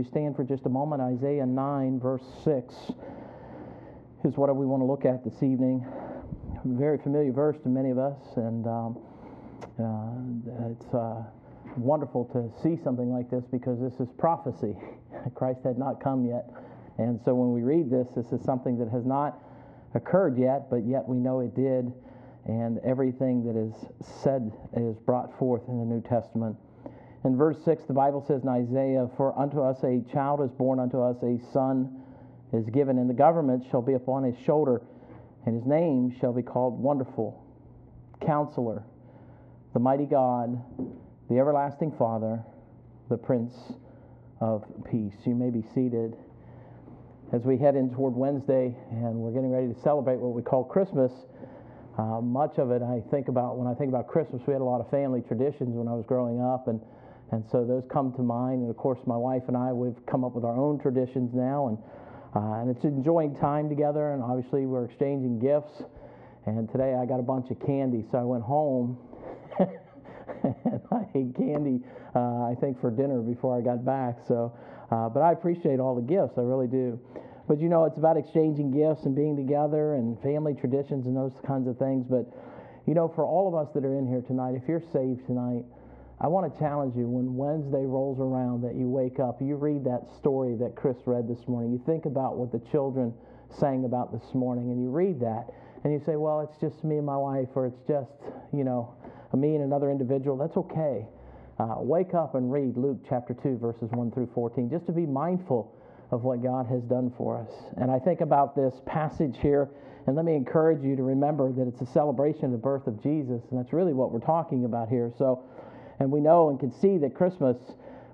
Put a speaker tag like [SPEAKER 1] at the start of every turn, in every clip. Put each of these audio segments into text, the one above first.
[SPEAKER 1] you stand for just a moment? Isaiah 9, verse 6 is what we want to look at this evening. A very familiar verse to many of us, and um, uh, it's uh, wonderful to see something like this because this is prophecy. Christ had not come yet. And so when we read this, this is something that has not occurred yet, but yet we know it did. And everything that is said is brought forth in the New Testament. In verse 6, the Bible says in Isaiah, For unto us a child is born, unto us a son is given, and the government shall be upon his shoulder, and his name shall be called Wonderful, Counselor, the Mighty God, the Everlasting Father, the Prince of Peace. You may be seated. As we head in toward Wednesday and we're getting ready to celebrate what we call Christmas, uh, much of it I think about when I think about Christmas, we had a lot of family traditions when I was growing up, and, and so those come to mind. And of course, my wife and I, we've come up with our own traditions now, and uh, and it's enjoying time together, and obviously we're exchanging gifts. And today I got a bunch of candy, so I went home and I ate candy, uh, I think, for dinner before I got back. So, uh, but I appreciate all the gifts, I really do. But you know, it's about exchanging gifts and being together and family traditions and those kinds of things. But you know, for all of us that are in here tonight, if you're saved tonight, I want to challenge you when Wednesday rolls around that you wake up, you read that story that Chris read this morning, you think about what the children sang about this morning, and you read that, and you say, Well, it's just me and my wife, or it's just, you know, me and another individual. That's okay. Uh, wake up and read Luke chapter 2, verses 1 through 14, just to be mindful of what God has done for us. And I think about this passage here, and let me encourage you to remember that it's a celebration of the birth of Jesus, and that's really what we're talking about here. So, and we know and can see that Christmas,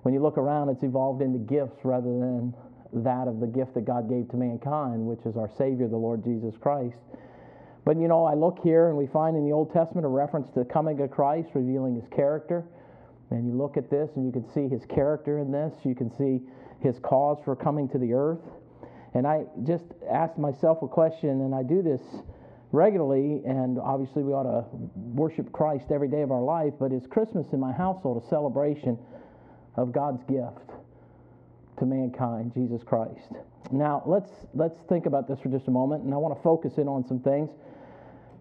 [SPEAKER 1] when you look around, it's evolved into gifts rather than that of the gift that God gave to mankind, which is our Savior, the Lord Jesus Christ. But you know, I look here and we find in the Old Testament a reference to the coming of Christ, revealing his character. And you look at this and you can see his character in this. You can see his cause for coming to the earth. And I just asked myself a question, and I do this regularly, and obviously we ought to worship Christ every day of our life, but is Christmas in my household a celebration of God's gift to mankind, Jesus Christ? Now, let's, let's think about this for just a moment, and I want to focus in on some things.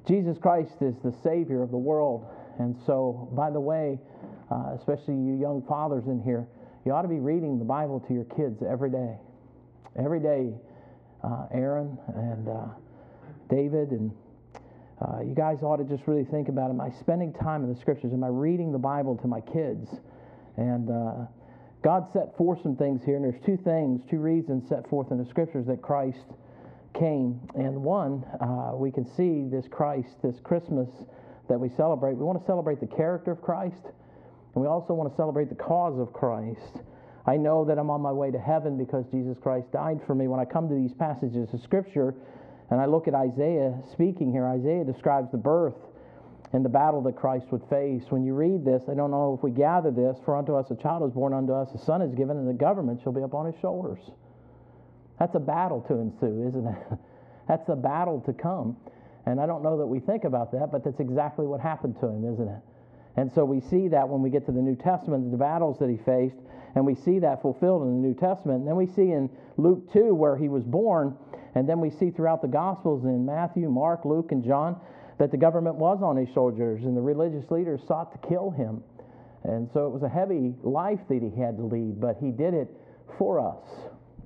[SPEAKER 1] Jesus Christ is the Savior of the world, and so, by the way, uh, especially you young fathers in here, you ought to be reading the Bible to your kids every day. Every day, uh, Aaron and uh, David and uh, you guys ought to just really think about am I spending time in the scriptures? Am I reading the Bible to my kids? And uh, God set forth some things here, and there's two things, two reasons set forth in the scriptures that Christ came. And one, uh, we can see this Christ, this Christmas that we celebrate. We want to celebrate the character of Christ, and we also want to celebrate the cause of Christ. I know that I'm on my way to heaven because Jesus Christ died for me. When I come to these passages of Scripture, and I look at Isaiah speaking here, Isaiah describes the birth and the battle that Christ would face. When you read this, I don't know if we gather this, for unto us a child is born, unto us a son is given, and the government shall be upon his shoulders. That's a battle to ensue, isn't it? That's a battle to come. And I don't know that we think about that, but that's exactly what happened to him, isn't it? And so we see that when we get to the New Testament, the battles that he faced, and we see that fulfilled in the New Testament. And then we see in Luke 2 where he was born, and then we see throughout the Gospels in Matthew, Mark, Luke, and John that the government was on his shoulders and the religious leaders sought to kill him. And so it was a heavy life that he had to lead, but he did it for us.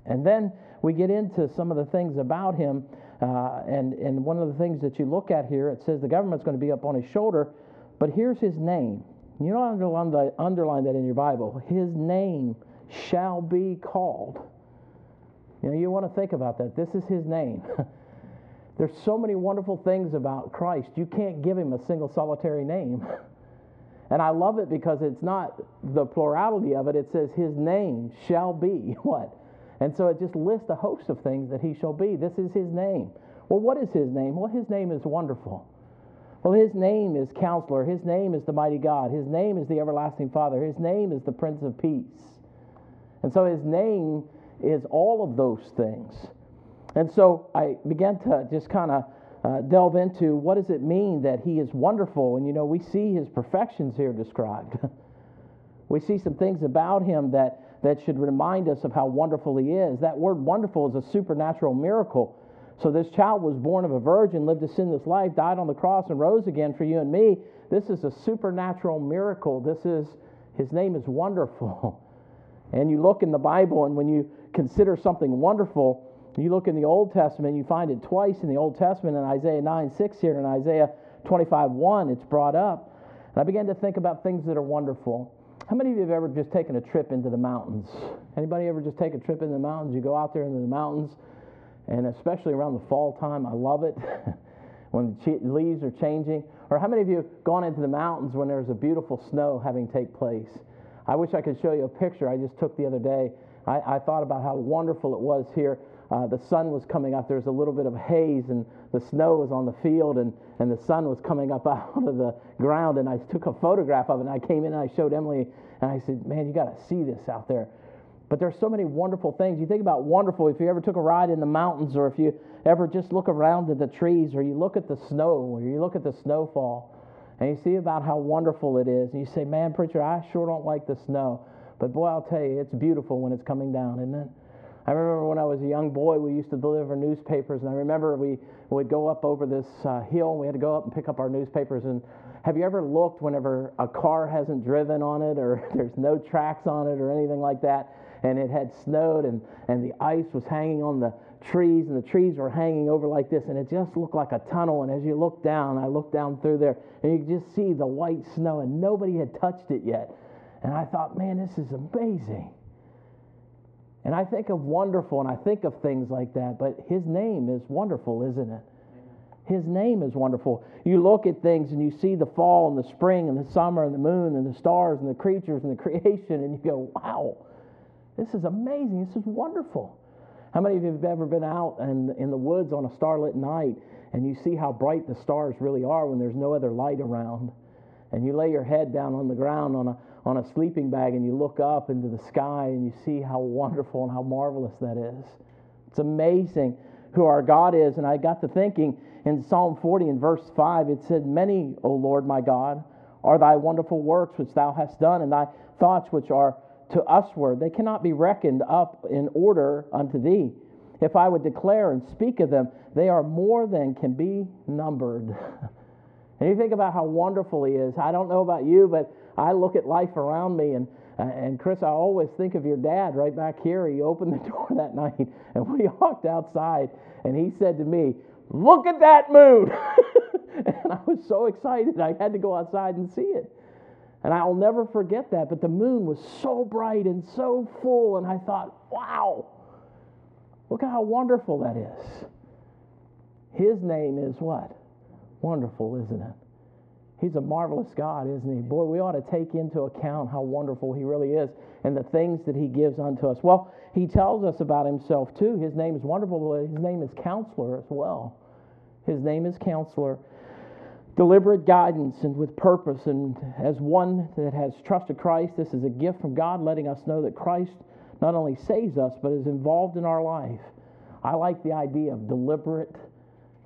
[SPEAKER 1] And then we get into some of the things about him. Uh, and, and one of the things that you look at here, it says the government's going to be up on his shoulder, but here's his name. You underline, underline that in your Bible. His name shall be called. You know, you want to think about that. This is his name. There's so many wonderful things about Christ. You can't give him a single solitary name. And I love it because it's not the plurality of it. It says his name shall be what? And so it just lists a host of things that he shall be. This is his name. Well, what is his name? Well, his name is wonderful. Well, his name is counselor. His name is the mighty God. His name is the everlasting Father. His name is the Prince of Peace. And so his name is all of those things. And so I began to just kind of uh, delve into what does it mean that he is wonderful? And you know, we see his perfections here described. We see some things about him that, that should remind us of how wonderful he is. That word wonderful is a supernatural miracle. So, this child was born of a virgin, lived a sinless life, died on the cross, and rose again for you and me. This is a supernatural miracle. This is, his name is wonderful. And you look in the Bible, and when you consider something wonderful, you look in the Old Testament, you find it twice in the Old Testament in Isaiah 9 6 here, and in Isaiah 25 1, it's brought up. And I began to think about things that are wonderful. How many of you have ever just taken a trip into the mountains? Anybody ever just take a trip into the mountains? You go out there into the mountains, and especially around the fall time, I love it when the leaves are changing. Or how many of you have gone into the mountains when there's a beautiful snow having take place? I wish I could show you a picture I just took the other day. I, I thought about how wonderful it was here. Uh, the sun was coming up. There was a little bit of haze, and the snow was on the field, and, and the sun was coming up out of the ground. And I took a photograph of it, and I came in and I showed Emily, and I said, Man, you got to see this out there. But there's so many wonderful things. You think about wonderful, if you ever took a ride in the mountains, or if you ever just look around at the trees, or you look at the snow, or you look at the snowfall, and you see about how wonderful it is, and you say, Man, preacher, I sure don't like the snow. But boy, I'll tell you, it's beautiful when it's coming down, isn't it? I remember when I was a young boy, we used to deliver newspapers, and I remember we would go up over this uh, hill, and we had to go up and pick up our newspapers. And have you ever looked whenever a car hasn't driven on it, or there's no tracks on it, or anything like that, and it had snowed, and, and the ice was hanging on the trees, and the trees were hanging over like this, and it just looked like a tunnel. And as you look down, I looked down through there, and you could just see the white snow, and nobody had touched it yet. And I thought, man, this is amazing. And I think of wonderful and I think of things like that, but his name is wonderful, isn't it? His name is wonderful. You look at things and you see the fall and the spring and the summer and the moon and the stars and the creatures and the creation, and you go, wow, this is amazing. This is wonderful. How many of you have ever been out in, in the woods on a starlit night and you see how bright the stars really are when there's no other light around? And you lay your head down on the ground on a, on a sleeping bag and you look up into the sky and you see how wonderful and how marvelous that is. It's amazing who our God is. And I got to thinking in Psalm 40 and verse 5, it said, Many, O Lord my God, are thy wonderful works which thou hast done, and thy thoughts which are to usward. They cannot be reckoned up in order unto thee. If I would declare and speak of them, they are more than can be numbered. and you think about how wonderful he is. I don't know about you, but I look at life around me and uh, and Chris, I always think of your dad right back here. He opened the door that night and we walked outside and he said to me, Look at that moon. and I was so excited. I had to go outside and see it. And I'll never forget that. But the moon was so bright and so full. And I thought, wow, look at how wonderful that is. His name is what? Wonderful, isn't it? He's a marvelous God, isn't he? Boy, we ought to take into account how wonderful he really is and the things that he gives unto us. Well, he tells us about himself too. His name is wonderful, but his name is counselor as well. His name is counselor. Deliberate guidance and with purpose. And as one that has trusted Christ, this is a gift from God, letting us know that Christ not only saves us, but is involved in our life. I like the idea of deliberate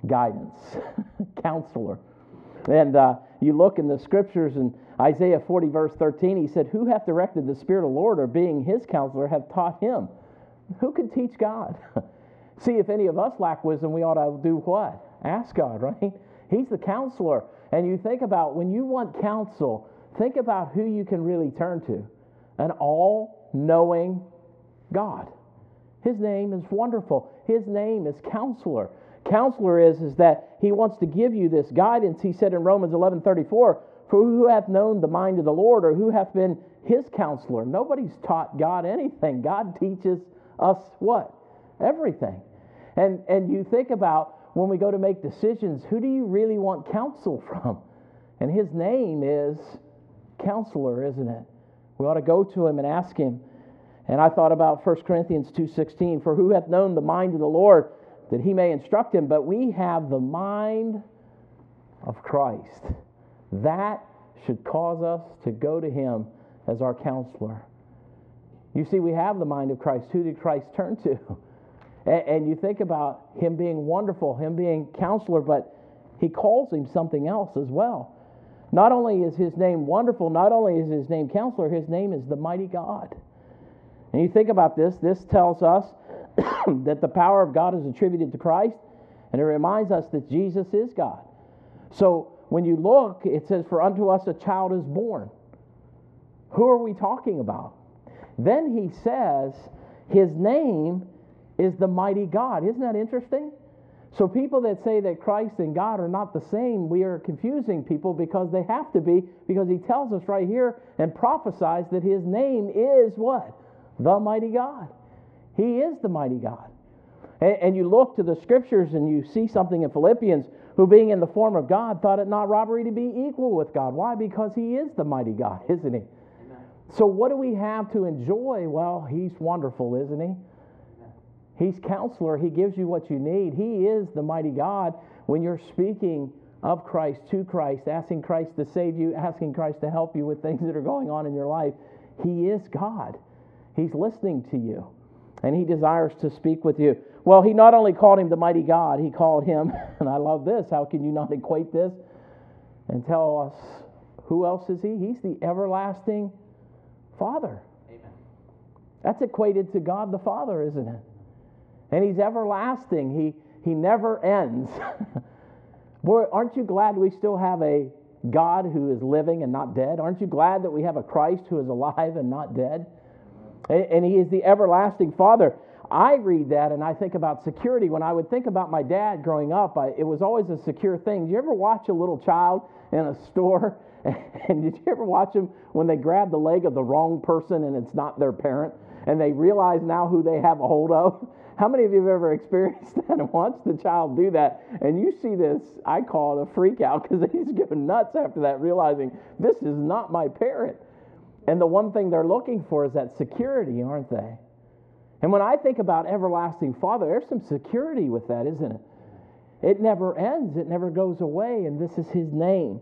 [SPEAKER 1] guidance, counselor. And uh, you look in the scriptures in Isaiah 40, verse 13, he said, Who hath directed the Spirit of the Lord, or being his counselor, hath taught him? Who can teach God? See, if any of us lack wisdom, we ought to do what? Ask God, right? He's the counselor. And you think about when you want counsel, think about who you can really turn to an all knowing God. His name is wonderful. His name is counselor counselor is, is that he wants to give you this guidance. He said in Romans 11 34, For who hath known the mind of the Lord, or who hath been his counselor? Nobody's taught God anything. God teaches us what? Everything. And, and you think about when we go to make decisions, who do you really want counsel from? And his name is counselor, isn't it? We ought to go to him and ask him. And I thought about 1 Corinthians 2:16, for who hath known the mind of the Lord that he may instruct him, but we have the mind of Christ. That should cause us to go to him as our counselor. You see, we have the mind of Christ. Who did Christ turn to? And, you think about him being wonderful, him being counselor, but he calls him something else as well. Not only is his name wonderful, not only is his name counselor, his name is the mighty God. And you think about this, this tells us that the power of God is attributed to Christ, and it reminds us that Jesus is God. So when you look, it says, For unto us a child is born. Who are we talking about? Then he says, His name is the mighty God. Isn't that interesting? So, people that say that Christ and God are not the same, we are confusing people because they have to be, because he tells us right here and prophesies that his name is what? The mighty God. He is the mighty God. And, and you look to the scriptures and you see something in Philippians who, being in the form of God, thought it not robbery to be equal with God. Why? Because he is the mighty God, isn't he? Amen. So, what do we have to enjoy? Well, he's wonderful, isn't he? He's counselor. He gives you what you need. He is the mighty God. When you're speaking of Christ to Christ, asking Christ to save you, asking Christ to help you with things that are going on in your life, He is God. He's listening to you and He desires to speak with you. Well, He not only called Him the mighty God, He called Him, and I love this. How can you not equate this and tell us who else is He? He's the everlasting Father. Amen. That's equated to God the Father, isn't it? and He's everlasting. He, he never ends. Boy, aren't you glad we still have a God who is living and not dead? Aren't you glad that we have a Christ who is alive and not dead? And, He is the everlasting Father. I read that and I think about security. When I would think about my dad growing up, I, it was always a secure thing. Do you ever watch a little child in a store? And did you ever watch them when they grab the leg of the wrong person and it's not their parent? And they realize now who they have a hold of? How many of you have ever experienced that and watched the child do that? And you see this, I call it a freak out because he's going nuts after that, realizing this is not my parent. And the one thing they're looking for is that security, aren't they? And when I think about everlasting Father, there's some security with that, isn't it? It never ends, it never goes away, and this is His name.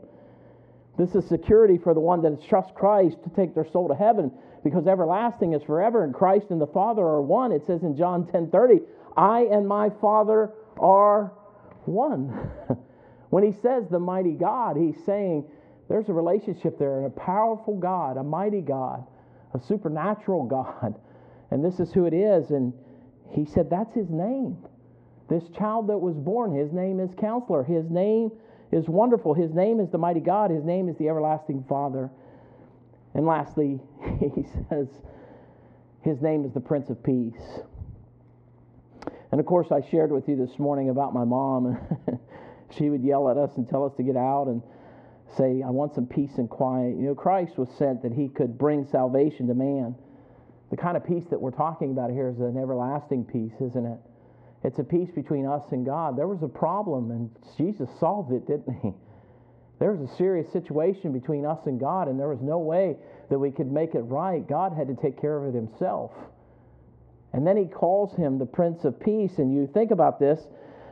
[SPEAKER 1] This is security for the one that trusts Christ to take their soul to heaven because everlasting is forever and Christ and the Father are one. It says in John 10:30, "I and my Father are one." when he says the mighty God, he's saying there's a relationship there and a powerful God, a mighty God, a supernatural God. And this is who it is and he said that's his name. This child that was born, his name is counselor. His name is wonderful. His name is the mighty God. His name is the everlasting Father. And lastly, he says, His name is the Prince of Peace. And of course, I shared with you this morning about my mom. she would yell at us and tell us to get out and say, I want some peace and quiet. You know, Christ was sent that he could bring salvation to man. The kind of peace that we're talking about here is an everlasting peace, isn't it? It's a peace between us and God. There was a problem, and Jesus solved it, didn't he? There was a serious situation between us and God, and there was no way that we could make it right. God had to take care of it himself. And then he calls him the Prince of Peace. And you think about this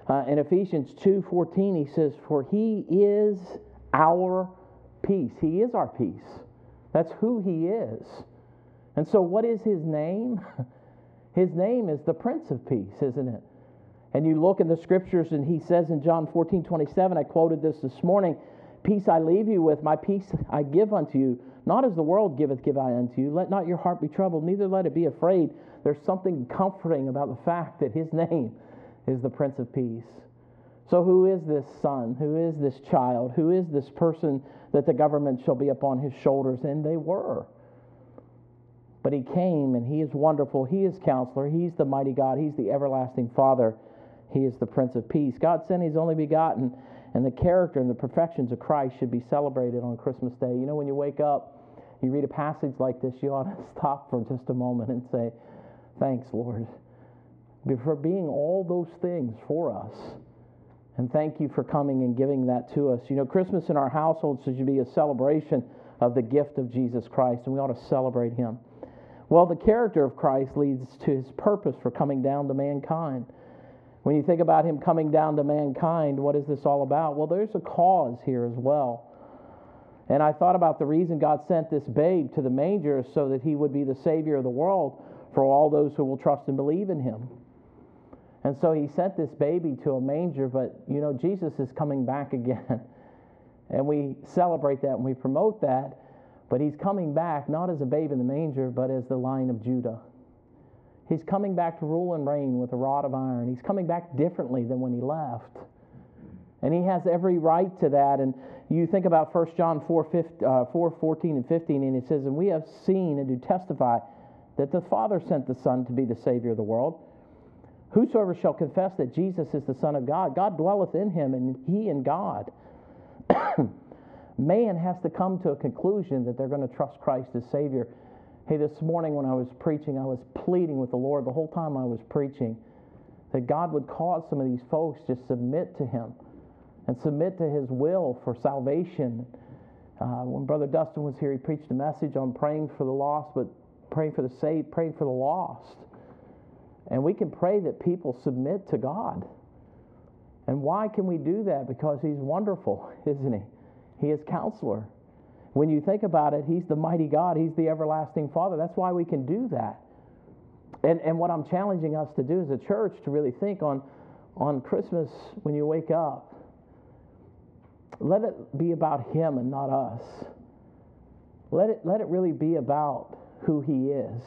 [SPEAKER 1] uh, in Ephesians 2:14, he says, "For he is our peace. He is our peace. That's who he is." And so, what is his name? His name is the Prince of Peace, isn't it? And you look in the scriptures, and he says in John 14 27, I quoted this this morning Peace I leave you with, my peace I give unto you. Not as the world giveth, give I unto you. Let not your heart be troubled, neither let it be afraid. There's something comforting about the fact that his name is the Prince of Peace. So, who is this son? Who is this child? Who is this person that the government shall be upon his shoulders? And they were. But he came and he is wonderful. He is counselor. He's the mighty God. He's the everlasting Father. He is the Prince of Peace. God sent his only begotten and the character and the perfections of Christ should be celebrated on Christmas Day. You know, when you wake up, you read a passage like this, you ought to stop for just a moment and say, Thanks, Lord, for being all those things for us. And thank you for coming and giving that to us. You know, Christmas in our household should be a celebration of the gift of Jesus Christ, and we ought to celebrate him. Well, the character of Christ leads to his purpose for coming down to mankind. When you think about him coming down to mankind, what is this all about? Well, there's a cause here as well. And I thought about the reason God sent this babe to the manger so that he would be the Savior of the world for all those who will trust and believe in him. And so he sent this baby to a manger, but you know, Jesus is coming back again. And we celebrate that and we promote that. But he's coming back not as a babe in the manger, but as the lion of Judah. He's coming back to rule and reign with a rod of iron. He's coming back differently than when he left. And he has every right to that. And you think about 1 John 4, 15, uh, 4 14 and 15, and it says, And we have seen and do testify that the Father sent the Son to be the Savior of the world. Whosoever shall confess that Jesus is the Son of God, God dwelleth in him, and he in God. Man has to come to a conclusion that they're going to trust Christ as Savior. Hey, this morning when I was preaching, I was pleading with the Lord the whole time I was preaching that God would cause some of these folks to submit to Him and submit to His will for salvation. Uh, when Brother Dustin was here, he preached a message on praying for the lost, but praying for the saved, praying for the lost. And we can pray that people submit to God. And why can we do that? Because He's wonderful, isn't He? He is counselor. When you think about it, He's the mighty God, He's the everlasting Father. That's why we can do that. And, and what I'm challenging us to do as a church to really think on, on Christmas when you wake up, let it be about Him and not us. Let it, let it really be about who He is.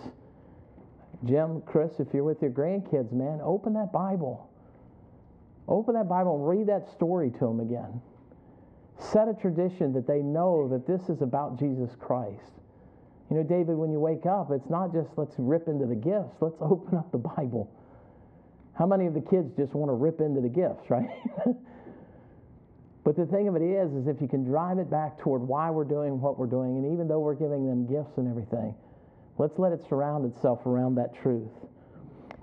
[SPEAKER 1] Jim, Chris, if you're with your grandkids, man, open that Bible. Open that Bible and read that story to them again. Set a tradition that they know that this is about Jesus Christ. You know, David, when you wake up, it's not just let's rip into the gifts, let's open up the Bible. How many of the kids just want to rip into the gifts, right? but the thing of it is, is if you can drive it back toward why we're doing what we're doing, and even though we're giving them gifts and everything, let's let it surround itself around that truth.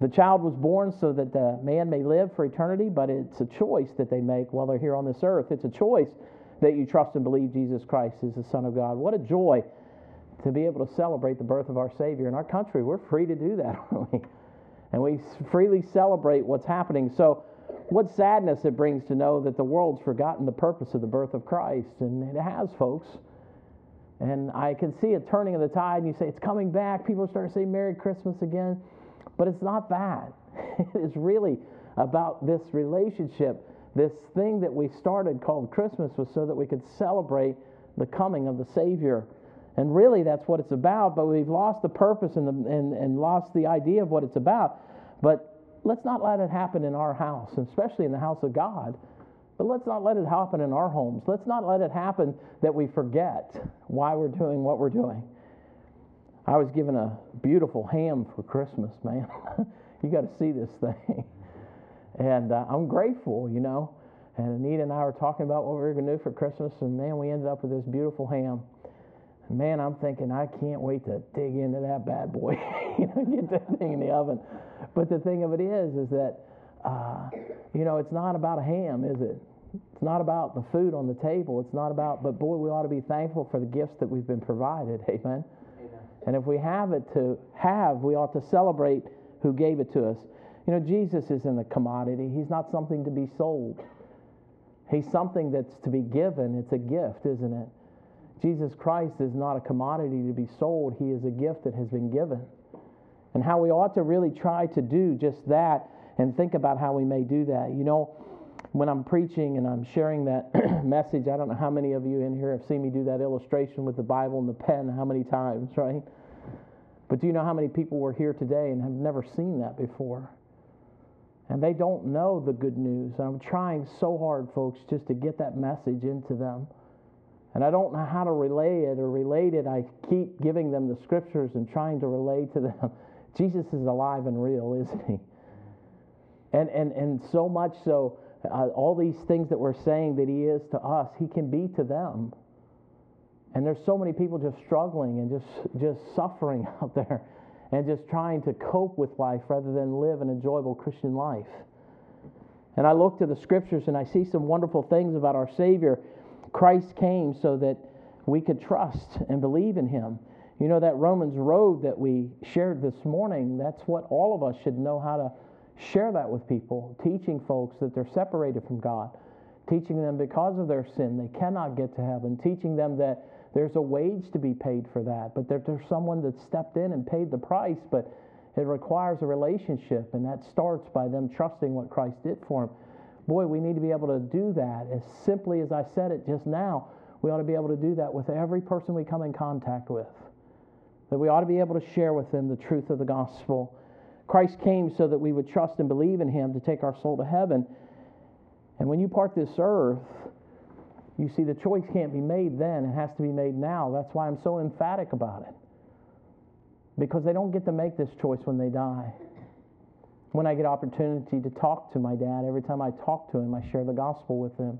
[SPEAKER 1] The child was born so that the man may live for eternity, but it's a choice that they make while they're here on this earth. It's a choice that you trust and believe Jesus Christ is the Son of God. What a joy to be able to celebrate the birth of our Savior in our country. We're free to do that, aren't we? And we freely celebrate what's happening. So, what sadness it brings to know that the world's forgotten the purpose of the birth of Christ. And it has, folks. And I can see a turning of the tide, and you say, it's coming back. People are starting to say Merry Christmas again. But it's not that. it's really about this relationship. This thing that we started called Christmas was so that we could celebrate the coming of the Savior. And really, that's what it's about, but we've lost the purpose and, the, and, and lost the idea of what it's about. But let's not let it happen in our house, especially in the house of God. But let's not let it happen in our homes. Let's not let it happen that we forget why we're doing what we're doing. I was given a beautiful ham for Christmas, man. you got to see this thing. And uh, I'm grateful, you know. And Anita and I were talking about what we were going to do for Christmas, and man, we ended up with this beautiful ham. And man, I'm thinking, I can't wait to dig into that bad boy, you know, get that thing in the oven. But the thing of it is, is that, uh, you know, it's not about a ham, is it? It's not about the food on the table. It's not about, but boy, we ought to be thankful for the gifts that we've been provided. Amen. Amen. And if we have it to have, we ought to celebrate who gave it to us. You know, Jesus isn't a commodity, He's not something to be sold. He's something that's to be given. It's a gift, isn't it? Jesus Christ is not a commodity to be sold, He is a gift that has been given. And how we ought to really try to do just that and think about how we may do that. You know, when I'm preaching and I'm sharing that message, I don't know how many of you in here have seen me do that illustration with the Bible and the pen, how many times, right? But do you know how many people were here today and have never seen that before? And they don't know the good news. And I'm trying so hard, folks, just to get that message into them. And I don't know how to relay it or relate it. I keep giving them the scriptures and trying to relay to them. Jesus is alive and real, isn't he? And, and, and so much so uh, all these things that we're saying that He is to us, He can be to them. And there's so many people just struggling and just, just suffering out there and just trying to cope with life rather than live an enjoyable Christian life. And I look to the scriptures and I see some wonderful things about our Savior. Christ came so that we could trust and believe in Him. You know, that Romans road that we shared this morning, that's what all of us should know how to Share that with people, teaching folks that they're separated from God, teaching them because of their sin they cannot get to heaven, teaching them that there's a wage to be paid for that, but that there's someone that stepped in and paid the price, but it requires a relationship, and that starts by them trusting what Christ did for them. Boy, we need to be able to do that as simply as I said it just now. we ought to be able to do that with every person we come in contact with. That we ought to be able to share with them the truth of the gospel. Christ came so that we would trust and believe in him to take our soul to heaven. And when you part this earth, you see the choice can't be made then, it has to be made now. That's why I'm so emphatic about it. Because they don't get to make this choice when they die. When I get opportunity to talk to my dad, every time I talk to him, I share the gospel with him.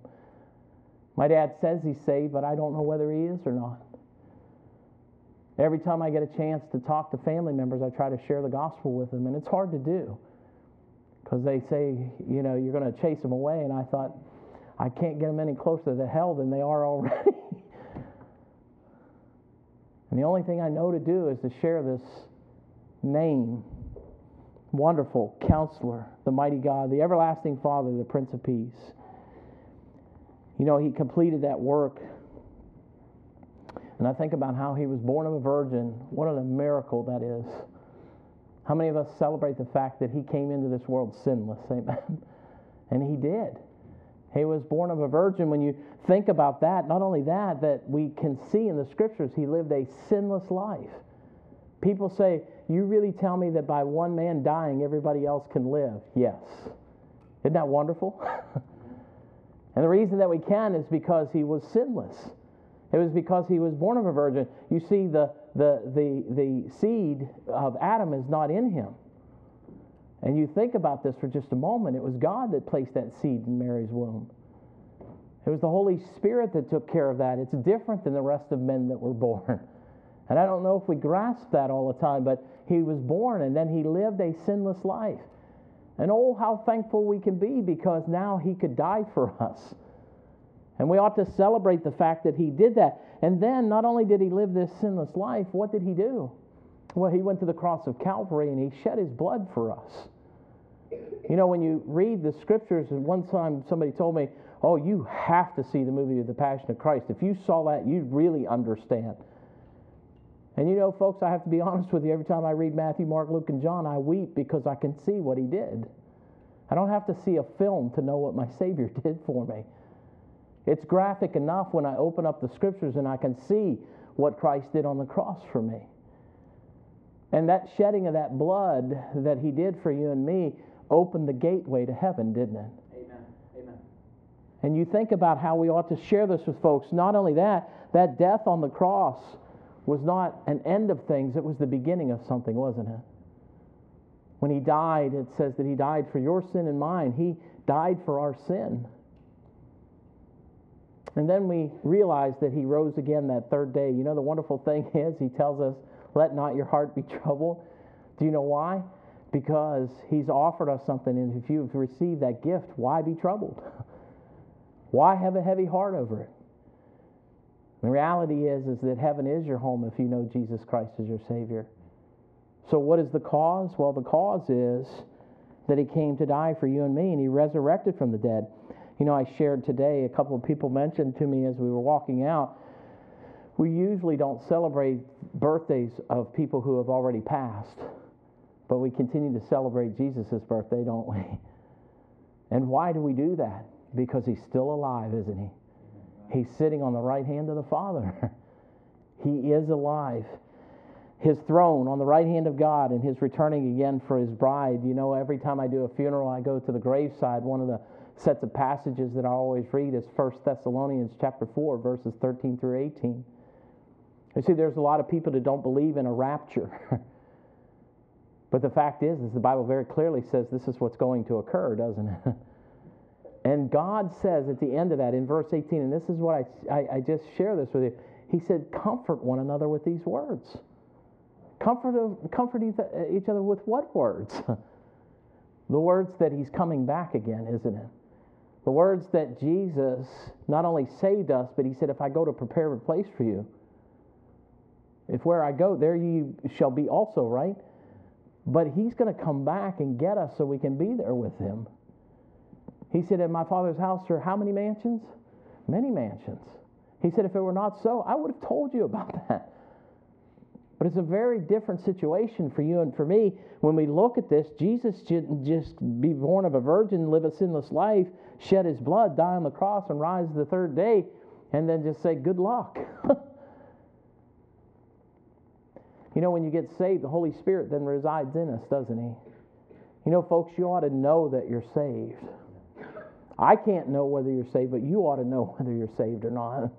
[SPEAKER 1] My dad says he's saved, but I don't know whether he is or not. Every time I get a chance to talk to family members, I try to share the gospel with them, and it's hard to do because they say, you know, you're going to chase them away. And I thought, I can't get them any closer to hell than they are already. and the only thing I know to do is to share this name wonderful counselor, the mighty God, the everlasting Father, the Prince of Peace. You know, he completed that work. And I think about how he was born of a virgin. What a miracle that is. How many of us celebrate the fact that he came into this world sinless? Amen. And he did. He was born of a virgin. When you think about that, not only that, that we can see in the scriptures he lived a sinless life. People say, You really tell me that by one man dying, everybody else can live? Yes. Isn't that wonderful? And the reason that we can is because he was sinless. It was because he was born of a virgin. You see, the, the, the, the seed of Adam is not in him. And you think about this for just a moment. It was God that placed that seed in Mary's womb. It was the Holy Spirit that took care of that. It's different than the rest of men that were born. And I don't know if we grasp that all the time, but he was born and then he lived a sinless life. And oh, how thankful we can be because now he could die for us. And we ought to celebrate the fact that he did that. And then not only did he live this sinless life, what did he do? Well, he went to the cross of Calvary and he shed his blood for us. You know, when you read the scriptures, and one time somebody told me, Oh, you have to see the movie of The Passion of Christ. If you saw that, you'd really understand. And you know, folks, I have to be honest with you. Every time I read Matthew, Mark, Luke, and John, I weep because I can see what he did. I don't have to see a film to know what my Savior did for me. It's graphic enough when I open up the scriptures and I can see what Christ did on the cross for me. And that shedding of that blood that he did for you and me opened the gateway to heaven, didn't it?
[SPEAKER 2] Amen. Amen.
[SPEAKER 1] And you think about how we ought to share this with folks. Not only that, that death on the cross was not an end of things, it was the beginning of something, wasn't it? When he died, it says that he died for your sin and mine. He died for our sin. And then we realize that he rose again that third day. You know, the wonderful thing is, he tells us, let not your heart be troubled. Do you know why? Because he's offered us something, and if you've received that gift, why be troubled? Why have a heavy heart over it? The reality is, is that heaven is your home if you know Jesus Christ as your Savior. So, what is the cause? Well, the cause is that He came to die for you and me, and He resurrected from the dead. You know, I shared today, a couple of people mentioned to me as we were walking out, we usually don't celebrate birthdays of people who have already passed, but we continue to celebrate Jesus' birthday, don't we? And why do we do that? Because He's still alive, isn't He? He's sitting on the right hand of the Father. he is alive. His throne on the right hand of God and his returning again for his bride. You know, every time I do a funeral, I go to the graveside. One of the sets of passages that I always read is 1 Thessalonians chapter 4, verses 13 through 18. You see, there's a lot of people that don't believe in a rapture. but the fact is, is the Bible very clearly says this is what's going to occur, doesn't it? And God says at the end of that in verse 18, and this is what I, I, I, just share this with you. He said, Comfort one another with these words. Comfort, of, comfort each other with what words? the words that He's coming back again, isn't it? The words that Jesus not only saved us, but He said, If I go to prepare a place for you, if where I go, there you shall be also, right? But He's going to come back and get us so we can be there with Him. He said, In my father's house are how many mansions? Many mansions. He said, If it were not so, I would have told you about that. But it's a very different situation for you and for me. When we look at this, Jesus didn't just be born of a virgin, live a sinless life, shed his blood, die on the cross, and rise the third day. and then just say, Good luck. you know, when you get saved, the Holy Spirit then resides in us, doesn't He? You know, folks, you ought to know that you're saved. I can't know whether you're saved, but you ought to know whether you're saved or not.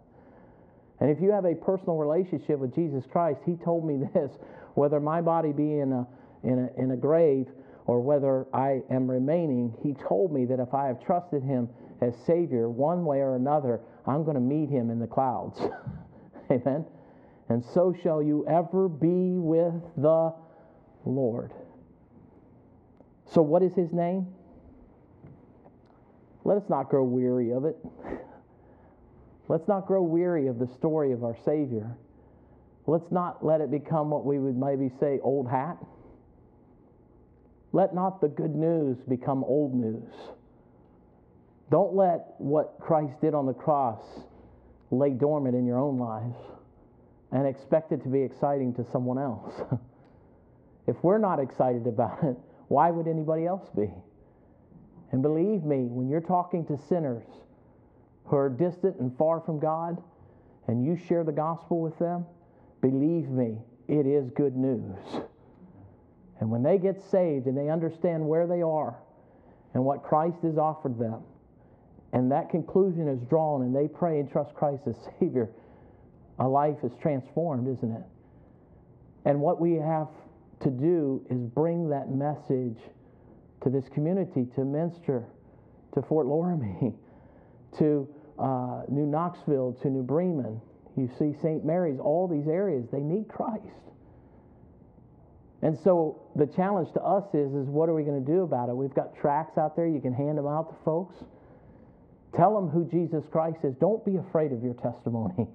[SPEAKER 1] And if you have a personal relationship with Jesus Christ, He told me this whether my body be in a, in a, in a grave or whether I am remaining, He told me that if I have trusted Him as Savior one way or another, I'm going to meet Him in the clouds. Amen. And so shall you ever be with the Lord. So, what is His name? Let us not grow weary of it. Let's not grow weary of the story of our Savior. Let's not let it become what we would maybe say old hat. Let not the good news become old news. Don't let what Christ did on the cross lay dormant in your own lives and expect it to be exciting to someone else. if we're not excited about it, why would anybody else be? And believe me, when you're talking to sinners, who are distant and far from God, and you share the gospel with them, believe me, it is good news. And when they get saved and they understand where they are and what Christ has offered them, and that conclusion is drawn and they pray and trust Christ as Savior, a life is transformed, isn't it? And what we have to do is bring that message to this community, to Minster, to Fort Loramie, to uh, New Knoxville, to New Bremen. You see St. Mary's, all these areas, they need Christ. And so the challenge to us is, is what are we going to do about it? We've got tracts out there. You can hand them out to folks. Tell them who Jesus Christ is. Don't be afraid of your testimony.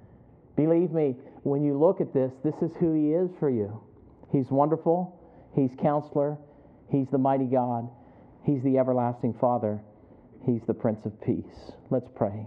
[SPEAKER 1] Believe me, when you look at this, this is who he is for you. He's wonderful. He's counselor. He's the mighty God. He's the everlasting Father. He's the Prince of Peace. Let's pray.